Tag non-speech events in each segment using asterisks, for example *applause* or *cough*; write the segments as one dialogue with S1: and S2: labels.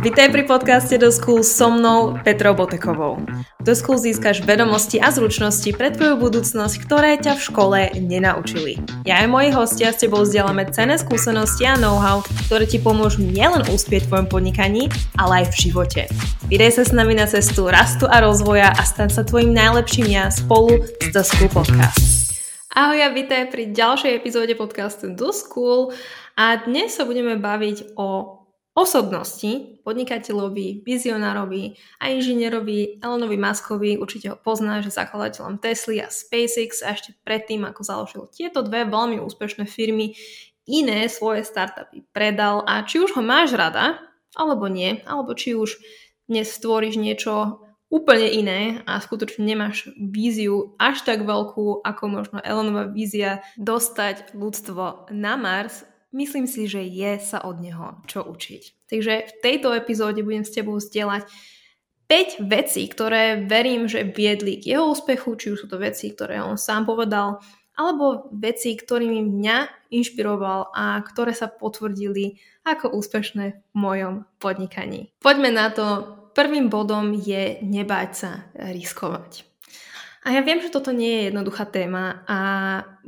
S1: Vítaj pri podcaste Do School so mnou Petrou Botekovou. Do School získaš vedomosti a zručnosti pre tvoju budúcnosť, ktoré ťa v škole nenaučili. Ja aj moji hostia s tebou vzdielame cenné skúsenosti a know-how, ktoré ti pomôžu nielen uspieť v tvojom podnikaní, ale aj v živote. Vydaj sa s nami na cestu rastu a rozvoja a stan sa tvojim najlepším ja spolu s The School Podcast. Ahoj a vítaj pri ďalšej epizóde podcastu Do School a dnes sa budeme baviť o osobnosti, podnikateľovi, vizionárovi a inžinierovi Elonovi Muskovi, určite ho pozná, že zakladateľom Tesly a SpaceX a ešte predtým, ako založil tieto dve veľmi úspešné firmy, iné svoje startupy predal. A či už ho máš rada, alebo nie, alebo či už dnes stvoríš niečo úplne iné a skutočne nemáš víziu až tak veľkú, ako možno Elonova vízia dostať ľudstvo na Mars, myslím si, že je sa od neho čo učiť. Takže v tejto epizóde budem s tebou zdieľať 5 vecí, ktoré verím, že viedli k jeho úspechu, či už sú to veci, ktoré on sám povedal, alebo veci, ktorými mňa inšpiroval a ktoré sa potvrdili ako úspešné v mojom podnikaní. Poďme na to. Prvým bodom je nebáť sa riskovať. A ja viem, že toto nie je jednoduchá téma a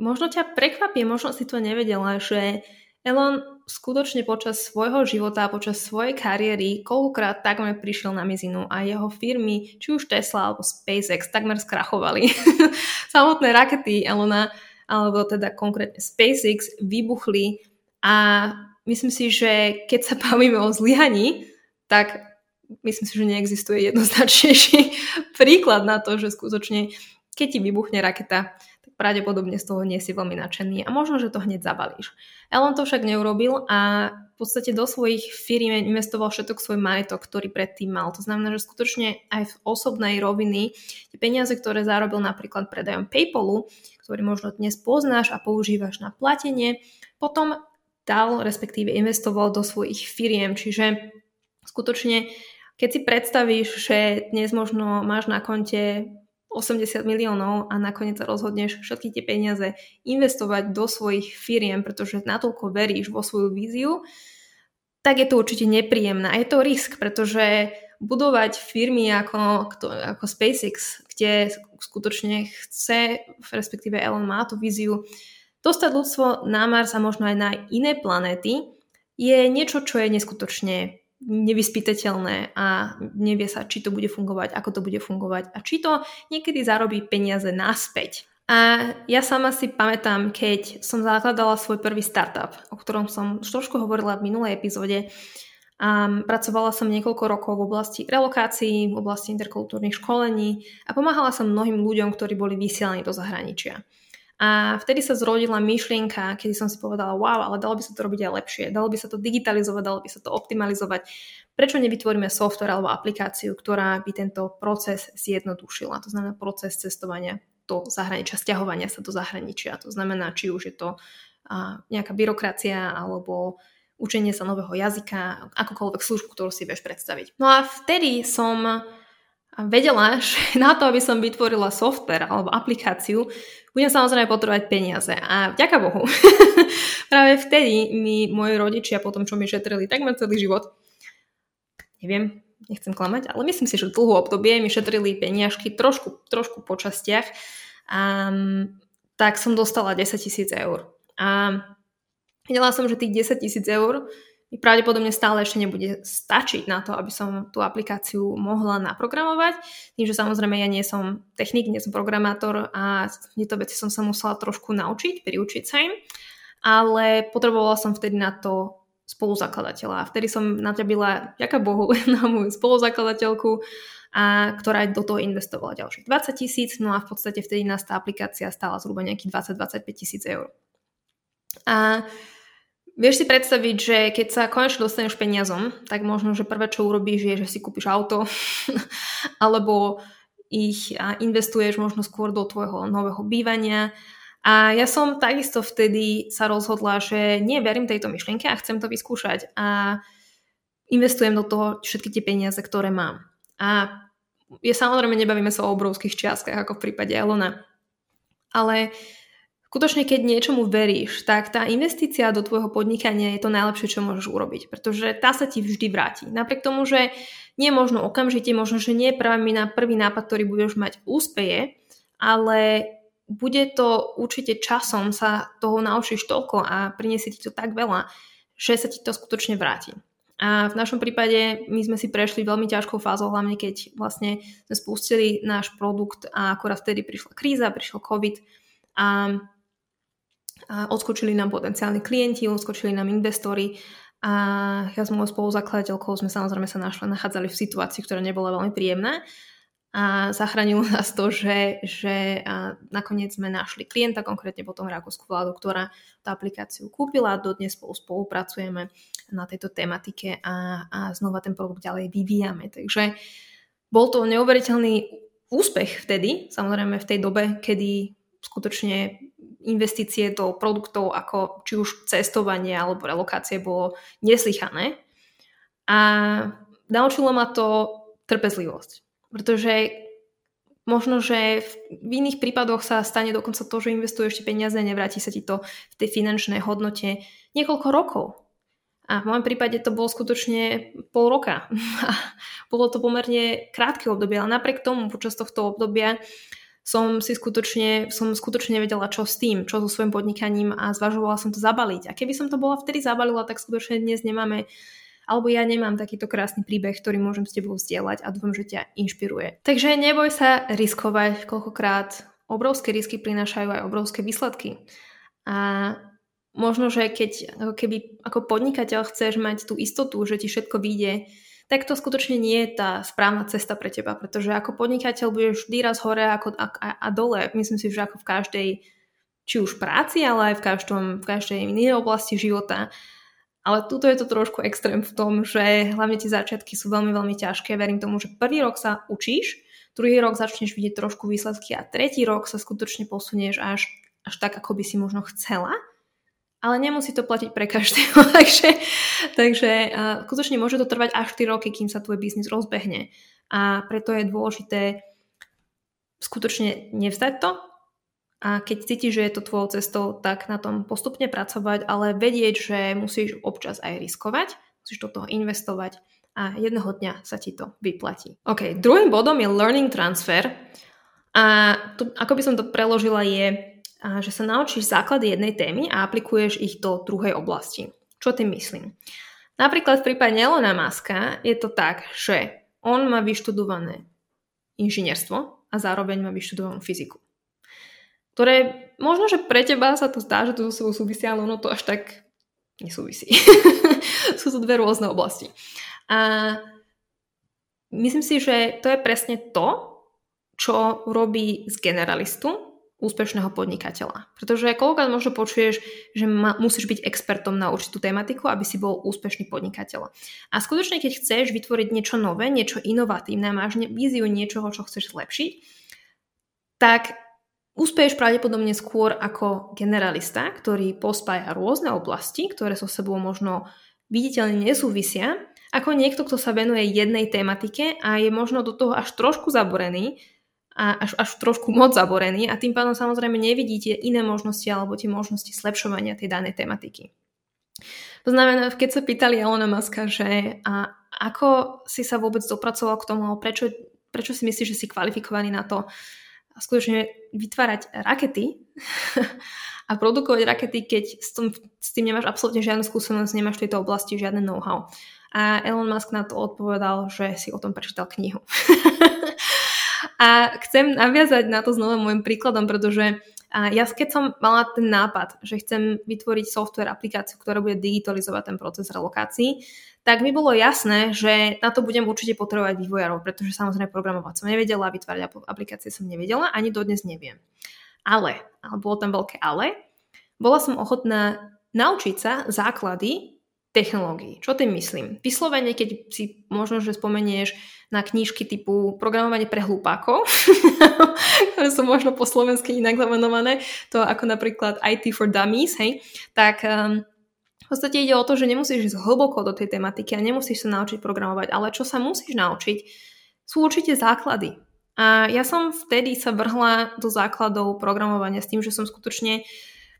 S1: možno ťa prekvapie, možno si to nevedela, že Elon skutočne počas svojho života, počas svojej kariéry, koľkokrát takmer prišiel na mizinu a jeho firmy, či už Tesla alebo SpaceX, takmer skrachovali. *laughs* Samotné rakety Elona, alebo teda konkrétne SpaceX, vybuchli a myslím si, že keď sa *laughs* bavíme o zlyhaní, tak myslím si, že neexistuje jednoznačnejší *laughs* príklad na to, že skutočne keď ti vybuchne raketa, pravdepodobne z toho nie si veľmi nadšený a možno, že to hneď zabalíš. Elon to však neurobil a v podstate do svojich firiem investoval všetok svoj majetok, ktorý predtým mal. To znamená, že skutočne aj v osobnej roviny tie peniaze, ktoré zarobil napríklad predajom PayPalu, ktorý možno dnes poznáš a používaš na platenie, potom dal, respektíve investoval do svojich firiem. Čiže skutočne, keď si predstavíš, že dnes možno máš na konte 80 miliónov a nakoniec rozhodneš všetky tie peniaze investovať do svojich firiem, pretože natoľko veríš vo svoju víziu, tak je to určite nepríjemné. A je to risk, pretože budovať firmy ako, ako SpaceX, kde skutočne chce, respektíve Elon má tú víziu, dostať ľudstvo na Mars a možno aj na iné planéty, je niečo, čo je neskutočne nevyspytateľné a nevie sa, či to bude fungovať, ako to bude fungovať a či to niekedy zarobí peniaze naspäť. A ja sama si pamätám, keď som zakladala svoj prvý startup, o ktorom som už trošku hovorila v minulej epizóde, a pracovala som niekoľko rokov v oblasti relokácií, v oblasti interkultúrnych školení a pomáhala som mnohým ľuďom, ktorí boli vysielaní do zahraničia. A vtedy sa zrodila myšlienka, kedy som si povedala, wow, ale dalo by sa to robiť aj lepšie, dalo by sa to digitalizovať, dalo by sa to optimalizovať. Prečo nevytvoríme software alebo aplikáciu, ktorá by tento proces zjednodušila? To znamená proces cestovania do zahraničia, stiahovania sa do zahraničia. To znamená, či už je to nejaká byrokracia alebo učenie sa nového jazyka, akokoľvek službu, ktorú si vieš predstaviť. No a vtedy som vedela, *laughs* že na to, aby som vytvorila software alebo aplikáciu, budem samozrejme potrebovať peniaze. A vďaka Bohu, *laughs* práve vtedy mi moji rodičia, po tom, čo mi šetrili takmer celý život, neviem, nechcem klamať, ale myslím si, že dlhú obdobie mi šetrili peniažky trošku, trošku po častiach, um, tak som dostala 10 tisíc eur. A vedela som, že tých 10 tisíc eur mi pravdepodobne stále ešte nebude stačiť na to, aby som tú aplikáciu mohla naprogramovať. Tým, že samozrejme ja nie som technik, nie som programátor a tieto veci som sa musela trošku naučiť, priučiť sa im, ale potrebovala som vtedy na to spoluzakladateľa. Vtedy som naťabila, ďaká Bohu, *laughs* na moju spoluzakladateľku, a ktorá do toho investovala ďalších 20 tisíc, no a v podstate vtedy nás tá aplikácia stála zhruba nejakých 20-25 tisíc eur. A Vieš si predstaviť, že keď sa konečne dostaneš peniazom, tak možno, že prvé, čo urobíš, je, že si kúpiš auto *laughs* alebo ich investuješ možno skôr do tvojho nového bývania. A ja som takisto vtedy sa rozhodla, že nie verím tejto myšlienke a chcem to vyskúšať a investujem do toho všetky tie peniaze, ktoré mám. A je samozrejme, nebavíme sa o obrovských čiastkách, ako v prípade Elona. Ale skutočne keď niečomu veríš, tak tá investícia do tvojho podnikania je to najlepšie, čo môžeš urobiť, pretože tá sa ti vždy vráti. Napriek tomu, že nie možno okamžite, možno, že nie prvý, prvý nápad, ktorý budeš mať, úspeje, ale bude to určite časom sa toho naučíš toľko a priniesie ti to tak veľa, že sa ti to skutočne vráti. A v našom prípade my sme si prešli veľmi ťažkou fázou, hlavne keď vlastne sme spustili náš produkt a akorát vtedy prišla kríza, prišiel COVID a a odskočili nám potenciálni klienti, odskočili nám investori a ja s mojou spoluzakladateľkou sme samozrejme sa našli, nachádzali v situácii, ktorá nebola veľmi príjemná a zachránilo nás to, že, že nakoniec sme našli klienta, konkrétne potom rakúsku vládu, ktorá tú aplikáciu kúpila a dodnes spolu spolupracujeme na tejto tematike a, a znova ten produkt ďalej vyvíjame. Takže bol to neuveriteľný úspech vtedy, samozrejme v tej dobe, kedy skutočne investície do produktov ako či už cestovanie alebo relokácie bolo neslychané. A naučilo ma to trpezlivosť. Pretože možno, že v iných prípadoch sa stane dokonca to, že investuješ ešte peniaze a nevráti sa ti to v tej finančnej hodnote niekoľko rokov. A v môjom prípade to bolo skutočne pol roka. *laughs* bolo to pomerne krátke obdobie, ale napriek tomu počas tohto obdobia som si skutočne, som skutočne nevedela, čo s tým, čo so svojím podnikaním a zvažovala som to zabaliť. A keby som to bola vtedy zabalila, tak skutočne dnes nemáme alebo ja nemám takýto krásny príbeh, ktorý môžem s tebou vzdielať a dúfam, že ťa inšpiruje. Takže neboj sa riskovať, koľkokrát obrovské risky prinášajú aj obrovské výsledky. A možno, že keď ako keby ako podnikateľ chceš mať tú istotu, že ti všetko vyjde tak to skutočne nie je tá správna cesta pre teba, pretože ako podnikateľ budeš vždy raz hore ako, a, a, a dole. Myslím si, že ako v každej, či už práci, ale aj v, každom, v každej inej oblasti života. Ale tuto je to trošku extrém v tom, že hlavne tie začiatky sú veľmi, veľmi ťažké. Verím tomu, že prvý rok sa učíš, druhý rok začneš vidieť trošku výsledky a tretí rok sa skutočne posunieš až, až tak, ako by si možno chcela ale nemusí to platiť pre každého, *laughs* takže, takže uh, skutočne môže to trvať až 4 roky, kým sa tvoj biznis rozbehne. A preto je dôležité skutočne nevzdať to. A keď cítiš, že je to tvojou cestou, tak na tom postupne pracovať, ale vedieť, že musíš občas aj riskovať, musíš do toho investovať a jedného dňa sa ti to vyplatí. OK, druhým bodom je learning transfer. A tu, ako by som to preložila je že sa naučíš základy jednej témy a aplikuješ ich do druhej oblasti. Čo tým myslím? Napríklad v prípade Elona Muska je to tak, že on má vyštudované inžinierstvo a zároveň má vyštudovanú fyziku. Ktoré možno, že pre teba sa to zdá, že to so sebou súvisí, ale ono to až tak nesúvisí. *laughs* Sú to dve rôzne oblasti. A myslím si, že to je presne to, čo robí z generalistu úspešného podnikateľa. Pretože koľkokrát možno počuješ, že ma, musíš byť expertom na určitú tematiku, aby si bol úspešný podnikateľ. A skutočne, keď chceš vytvoriť niečo nové, niečo inovatívne, máš víziu niečoho, čo chceš zlepšiť, tak úspeješ pravdepodobne skôr ako generalista, ktorý pospája rôzne oblasti, ktoré so sebou možno viditeľne nesúvisia, ako niekto, kto sa venuje jednej tematike a je možno do toho až trošku zaborený, a až, až trošku moc zaborený a tým pádom samozrejme nevidíte iné možnosti alebo tie možnosti zlepšovania tej danej tematiky. To znamená, keď sa pýtali Elona Muska, že a ako si sa vôbec dopracoval k tomu, prečo, prečo si myslíš, že si kvalifikovaný na to skutočne vytvárať rakety *laughs* a produkovať rakety, keď s, tom, s tým nemáš absolútne žiadnu skúsenosť, nemáš v tejto oblasti žiadne know-how. A Elon Musk na to odpovedal, že si o tom prečítal knihu. *laughs* A chcem naviazať na to znova môjim príkladom, pretože ja keď som mala ten nápad, že chcem vytvoriť software, aplikáciu, ktorá bude digitalizovať ten proces relokácií, tak mi bolo jasné, že na to budem určite potrebovať vývojárov, pretože samozrejme programovať som nevedela, vytvárať aplikácie som nevedela, ani dodnes neviem. Ale, ale bolo tam veľké ale, bola som ochotná naučiť sa základy technológií. Čo tým myslím? Vyslovene, keď si možno, že spomenieš na knížky typu programovanie pre hlupákov, *laughs* ktoré sú možno po slovensky inak zavenované, to ako napríklad IT for Dummies, hej, tak um, v podstate ide o to, že nemusíš ísť hlboko do tej tematiky a nemusíš sa naučiť programovať, ale čo sa musíš naučiť, sú určite základy. A ja som vtedy sa vrhla do základov programovania s tým, že som skutočne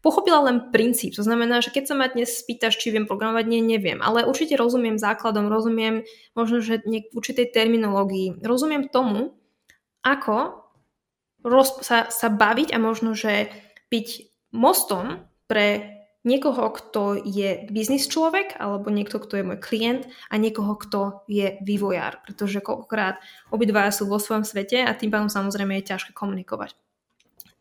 S1: pochopila len princíp. To znamená, že keď sa ma dnes spýtaš, či viem programovať, nie, neviem. Ale určite rozumiem základom, rozumiem možno, že v určitej terminológii. Rozumiem tomu, ako roz, sa, sa baviť a možno, že byť mostom pre niekoho, kto je biznis človek, alebo niekto, kto je môj klient a niekoho, kto je vývojár. Pretože koľkokrát obidvaja sú vo svojom svete a tým pádom samozrejme je ťažké komunikovať.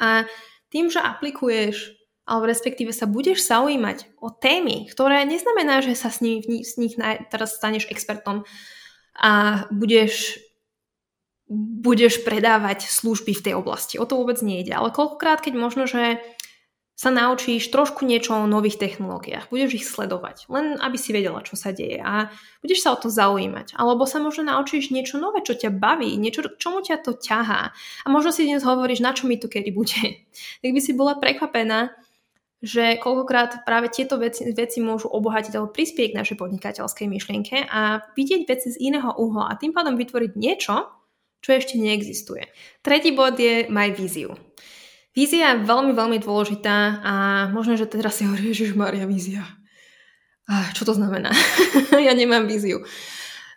S1: A tým, že aplikuješ alebo respektíve sa budeš zaujímať o témy, ktoré neznamená, že sa s nich, s nich teraz staneš expertom a budeš budeš predávať služby v tej oblasti. O to vôbec nejde. Ale koľkokrát, keď možno, že sa naučíš trošku niečo o nových technológiách. Budeš ich sledovať, len aby si vedela, čo sa deje a budeš sa o to zaujímať. Alebo sa možno naučíš niečo nové, čo ťa baví, niečo, čomu ťa to ťahá. A možno si dnes hovoríš, na čo mi to kedy bude. *laughs* Tak by si bola prekvapená, že koľkokrát práve tieto veci, veci môžu obohatiť alebo prispieť k našej podnikateľskej myšlienke a vidieť veci z iného uhla a tým pádom vytvoriť niečo, čo ešte neexistuje. Tretí bod je maj víziu. Vízia je veľmi, veľmi dôležitá a možno, že teraz si hovorí, že Maria vízia. Čo to znamená? *laughs* ja nemám víziu.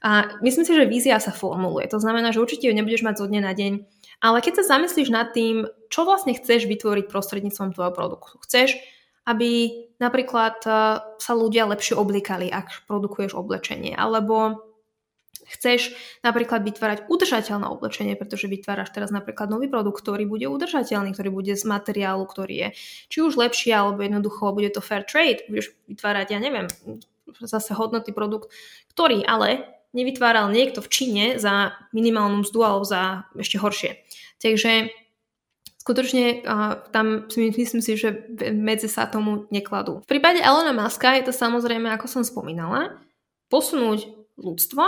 S1: A myslím si, že vízia sa formuluje. To znamená, že určite ju nebudeš mať zo dňa na deň. Ale keď sa zamyslíš nad tým, čo vlastne chceš vytvoriť prostredníctvom tvojho produktu. Chceš, aby napríklad eh, sa ľudia lepšie oblikali, ak produkuješ oblečenie. Alebo chceš napríklad vytvárať udržateľné oblečenie, pretože vytváraš teraz napríklad nový produkt, ktorý bude udržateľný, ktorý bude z materiálu, ktorý je či už lepší, alebo jednoducho bude to fair trade, budeš vytvárať, ja neviem, zase hodnotný produkt, ktorý ale nevytváral niekto v Číne za minimálnu mzdu alebo za ešte horšie. Takže skutočne uh, tam myslím si, že medzi sa tomu nekladú. V prípade Elona Muska je to samozrejme, ako som spomínala, posunúť ľudstvo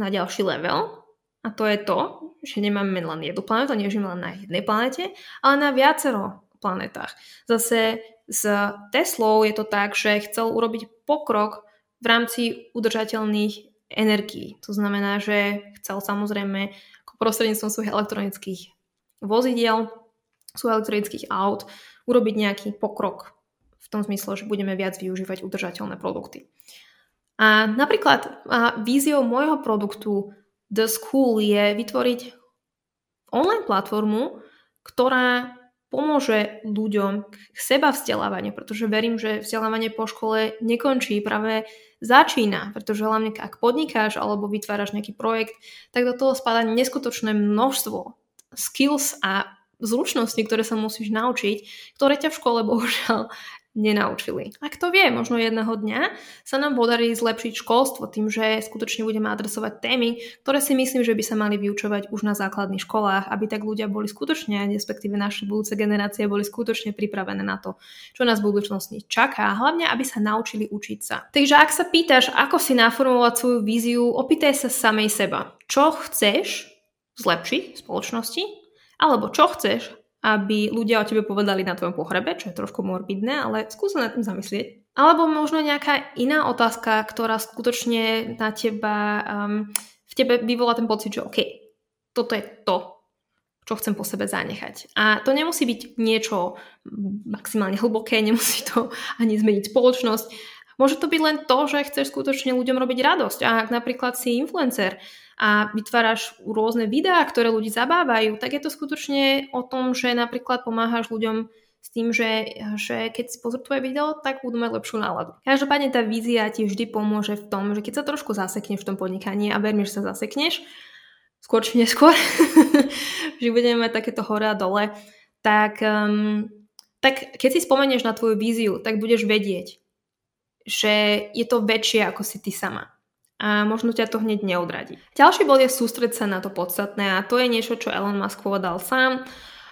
S1: na ďalší level a to je to, že nemáme len jednu planetu, nežijeme len na jednej planete, ale na viacero planetách. Zase s Teslou je to tak, že chcel urobiť pokrok v rámci udržateľných energií. To znamená, že chcel samozrejme prostredníctvom svojich elektronických vozidiel, svojich elektronických aut urobiť nejaký pokrok v tom zmysle, že budeme viac využívať udržateľné produkty. A napríklad a víziou môjho produktu The School je vytvoriť online platformu, ktorá pomôže ľuďom k seba vzdelávaniu, pretože verím, že vzdelávanie po škole nekončí, práve začína, pretože hlavne ak podnikáš alebo vytváraš nejaký projekt, tak do toho spadá neskutočné množstvo skills a zručností, ktoré sa musíš naučiť, ktoré ťa v škole bohužiaľ *laughs* nenaučili. A kto vie, možno jedného dňa sa nám podarí zlepšiť školstvo tým, že skutočne budeme adresovať témy, ktoré si myslím, že by sa mali vyučovať už na základných školách, aby tak ľudia boli skutočne, respektíve naše budúce generácie boli skutočne pripravené na to, čo nás v budúcnosti čaká, a hlavne aby sa naučili učiť sa. Takže ak sa pýtaš, ako si naformulovať svoju víziu, opýtaj sa samej seba. Čo chceš zlepšiť v spoločnosti? Alebo čo chceš, aby ľudia o tebe povedali na tvojom pohrebe, čo je trošku morbidné, ale skús sa nad tým zamyslieť. Alebo možno nejaká iná otázka, ktorá skutočne na teba, um, v tebe vyvolá ten pocit, že OK, toto je to, čo chcem po sebe zanechať. A to nemusí byť niečo maximálne hlboké, *laughs* nemusí to ani zmeniť spoločnosť. Môže to byť len to, že chceš skutočne ľuďom robiť radosť. A ak napríklad si influencer, a vytváraš rôzne videá, ktoré ľudí zabávajú, tak je to skutočne o tom, že napríklad pomáhaš ľuďom s tým, že, že keď si pozrú tvoje video, tak budú mať lepšiu náladu. Každopádne tá vízia ti vždy pomôže v tom, že keď sa trošku zasekneš v tom podnikaní a verím, sa zasekneš, skôr či neskôr, *laughs* že budeme mať takéto hore a dole, tak, um, tak keď si spomenieš na tvoju víziu, tak budeš vedieť, že je to väčšie ako si ty sama a možno ťa to hneď neodradí. Ďalší bod je sústrediť sa na to podstatné a to je niečo, čo Elon Musk povedal sám,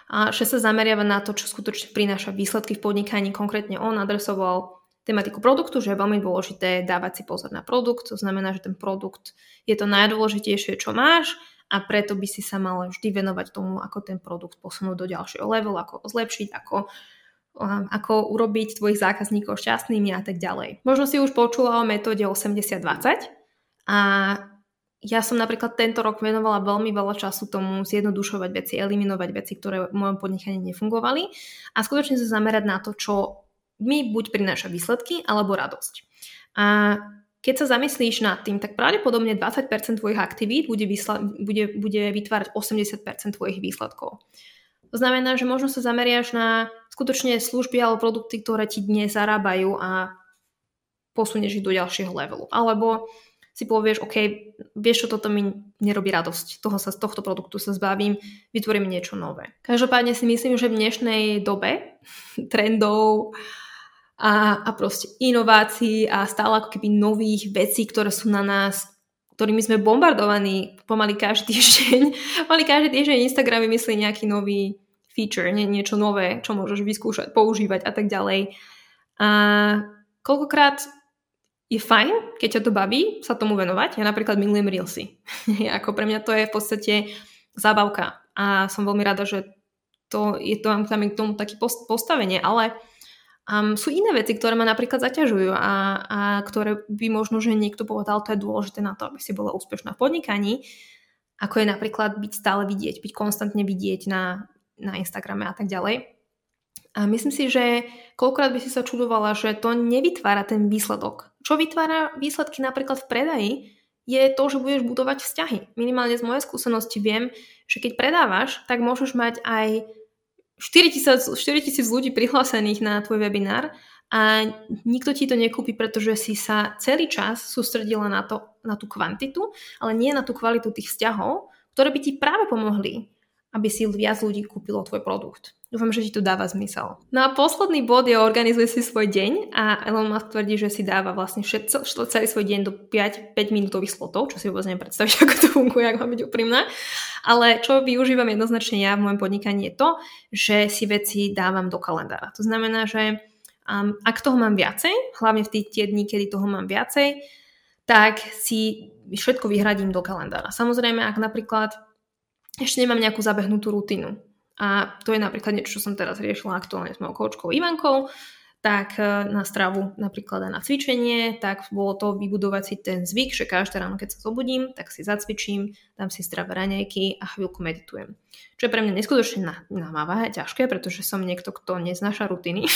S1: a že sa zameriava na to, čo skutočne prináša výsledky v podnikaní. Konkrétne on adresoval tematiku produktu, že je veľmi dôležité dávať si pozor na produkt, to znamená, že ten produkt je to najdôležitejšie, čo máš a preto by si sa mal vždy venovať tomu, ako ten produkt posunúť do ďalšieho levelu, ako ho zlepšiť, ako ako urobiť tvojich zákazníkov šťastnými a tak ďalej. Možno si už počula o metóde 80-20, a ja som napríklad tento rok venovala veľmi veľa času tomu zjednodušovať veci, eliminovať veci, ktoré v mojom podnikaní nefungovali a skutočne sa zamerať na to, čo mi buď prináša výsledky alebo radosť. A keď sa zamyslíš nad tým, tak pravdepodobne 20% tvojich aktivít bude, vysla- bude, bude vytvárať 80% tvojich výsledkov. To znamená, že možno sa zameriaš na skutočne služby alebo produkty, ktoré ti dnes zarábajú a posunieš ich do ďalšieho levelu. Alebo si povieš, OK, vieš čo, toto mi nerobí radosť, toho sa, z tohto produktu sa zbavím, vytvorím niečo nové. Každopádne si myslím, že v dnešnej dobe *laughs* trendov a, a proste inovácií a stále ako keby nových vecí, ktoré sú na nás, ktorými sme bombardovaní pomaly každý *laughs* týždeň. Pomaly každý týždeň Instagram vymyslí nejaký nový feature, nie, niečo nové, čo môžeš vyskúšať, používať a tak ďalej. A koľkokrát je fajn, keď ťa to baví, sa tomu venovať. Ja napríklad milujem Reelsy. *laughs* ako pre mňa to je v podstate zábavka. A som veľmi rada, že to je to, tam k tomu taký postavenie, ale um, sú iné veci, ktoré ma napríklad zaťažujú a, a ktoré by možno, že niekto povedal, to je dôležité na to, aby si bola úspešná v podnikaní, ako je napríklad byť stále vidieť, byť konstantne vidieť na, na Instagrame a tak ďalej. A myslím si, že koľkokrát by si sa čudovala, že to nevytvára ten výsledok. Čo vytvára výsledky napríklad v predaji, je to, že budeš budovať vzťahy. Minimálne z mojej skúsenosti viem, že keď predávaš, tak môžeš mať aj 4000, 4000 ľudí prihlásených na tvoj webinár a nikto ti to nekúpi, pretože si sa celý čas sústredila na, to, na tú kvantitu, ale nie na tú kvalitu tých vzťahov, ktoré by ti práve pomohli, aby si viac ľudí kúpilo tvoj produkt. Dúfam, že ti to dáva zmysel. No a posledný bod je organizuje si svoj deň a Elon Musk tvrdí, že si dáva vlastne všetko, celý svoj deň do 5, 5 minútových slotov, čo si vôbec neviem *laughs* ako to funguje, ak mám byť úprimná. Ale čo využívam jednoznačne ja v mojom podnikaní je to, že si veci dávam do kalendára. To znamená, že um, ak toho mám viacej, hlavne v tie dni, kedy toho mám viacej, tak si všetko vyhradím do kalendára. Samozrejme, ak napríklad ešte nemám nejakú zabehnutú rutinu, a to je napríklad niečo, čo som teraz riešila aktuálne s mojou koučkou Ivankou, tak e, na stravu napríklad aj na cvičenie, tak bolo to vybudovať si ten zvyk, že každé ráno, keď sa zobudím, tak si zacvičím, dám si zdravé raňajky a chvíľku meditujem. Čo je pre mňa neskutočne namáva a ťažké, pretože som niekto, kto neznáša rutiny.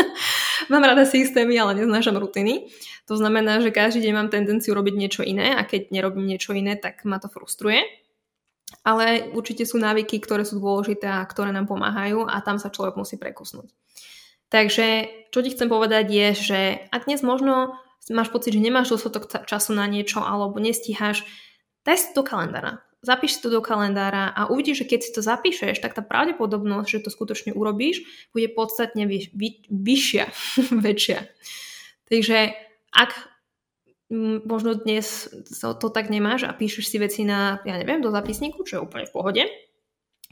S1: *laughs* mám rada systémy, ale neznášam rutiny. To znamená, že každý deň mám tendenciu robiť niečo iné a keď nerobím niečo iné, tak ma to frustruje ale určite sú návyky, ktoré sú dôležité a ktoré nám pomáhajú a tam sa človek musí prekusnúť. Takže čo ti chcem povedať je, že ak dnes možno máš pocit, že nemáš dostatok času na niečo alebo nestíhaš, daj si to do kalendára. Zapíš si to do kalendára a uvidíš, že keď si to zapíšeš, tak tá pravdepodobnosť, že to skutočne urobíš, bude podstatne vyš, vy, vyššia, *laughs* väčšia. Takže ak možno dnes to tak nemáš a píšeš si veci na, ja neviem, do zapisníku, čo je úplne v pohode,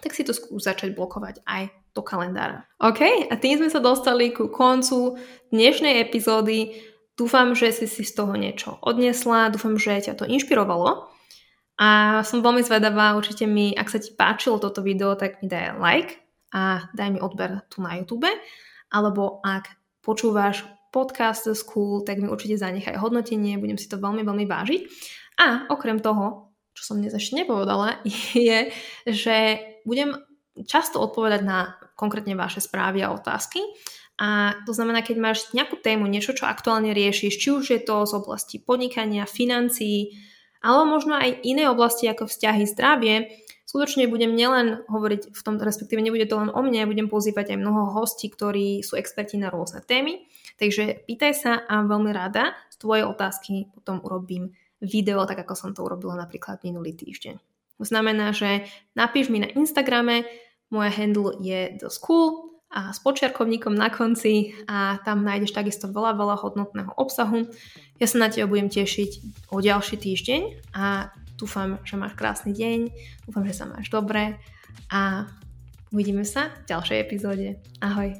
S1: tak si to skús začať blokovať aj do kalendára. OK? A tým sme sa dostali ku koncu dnešnej epizódy. Dúfam, že si si z toho niečo odnesla, dúfam, že ťa to inšpirovalo. A som veľmi zvedavá, určite mi, ak sa ti páčilo toto video, tak mi daj like a daj mi odber tu na YouTube. Alebo ak počúvaš podcast School, tak mi určite zanechaj hodnotenie, budem si to veľmi, veľmi vážiť. A okrem toho, čo som dnes ešte nepovedala, *laughs* je, že budem často odpovedať na konkrétne vaše správy a otázky. A to znamená, keď máš nejakú tému, niečo, čo aktuálne riešiš, či už je to z oblasti podnikania, financií, alebo možno aj iné oblasti ako vzťahy, zdravie, skutočne budem nielen hovoriť v tom, respektíve nebude to len o mne, budem pozývať aj mnoho hostí, ktorí sú experti na rôzne témy. Takže pýtaj sa a veľmi rada z tvojej otázky potom urobím video, tak ako som to urobila napríklad minulý týždeň. To znamená, že napíš mi na Instagrame, moje handle je the school a s počiarkovníkom na konci a tam nájdeš takisto veľa, veľa hodnotného obsahu. Ja sa na teba budem tešiť o ďalší týždeň a Dúfam, že máš krásny deň, dúfam, že sa máš dobre a uvidíme sa v ďalšej epizóde. Ahoj.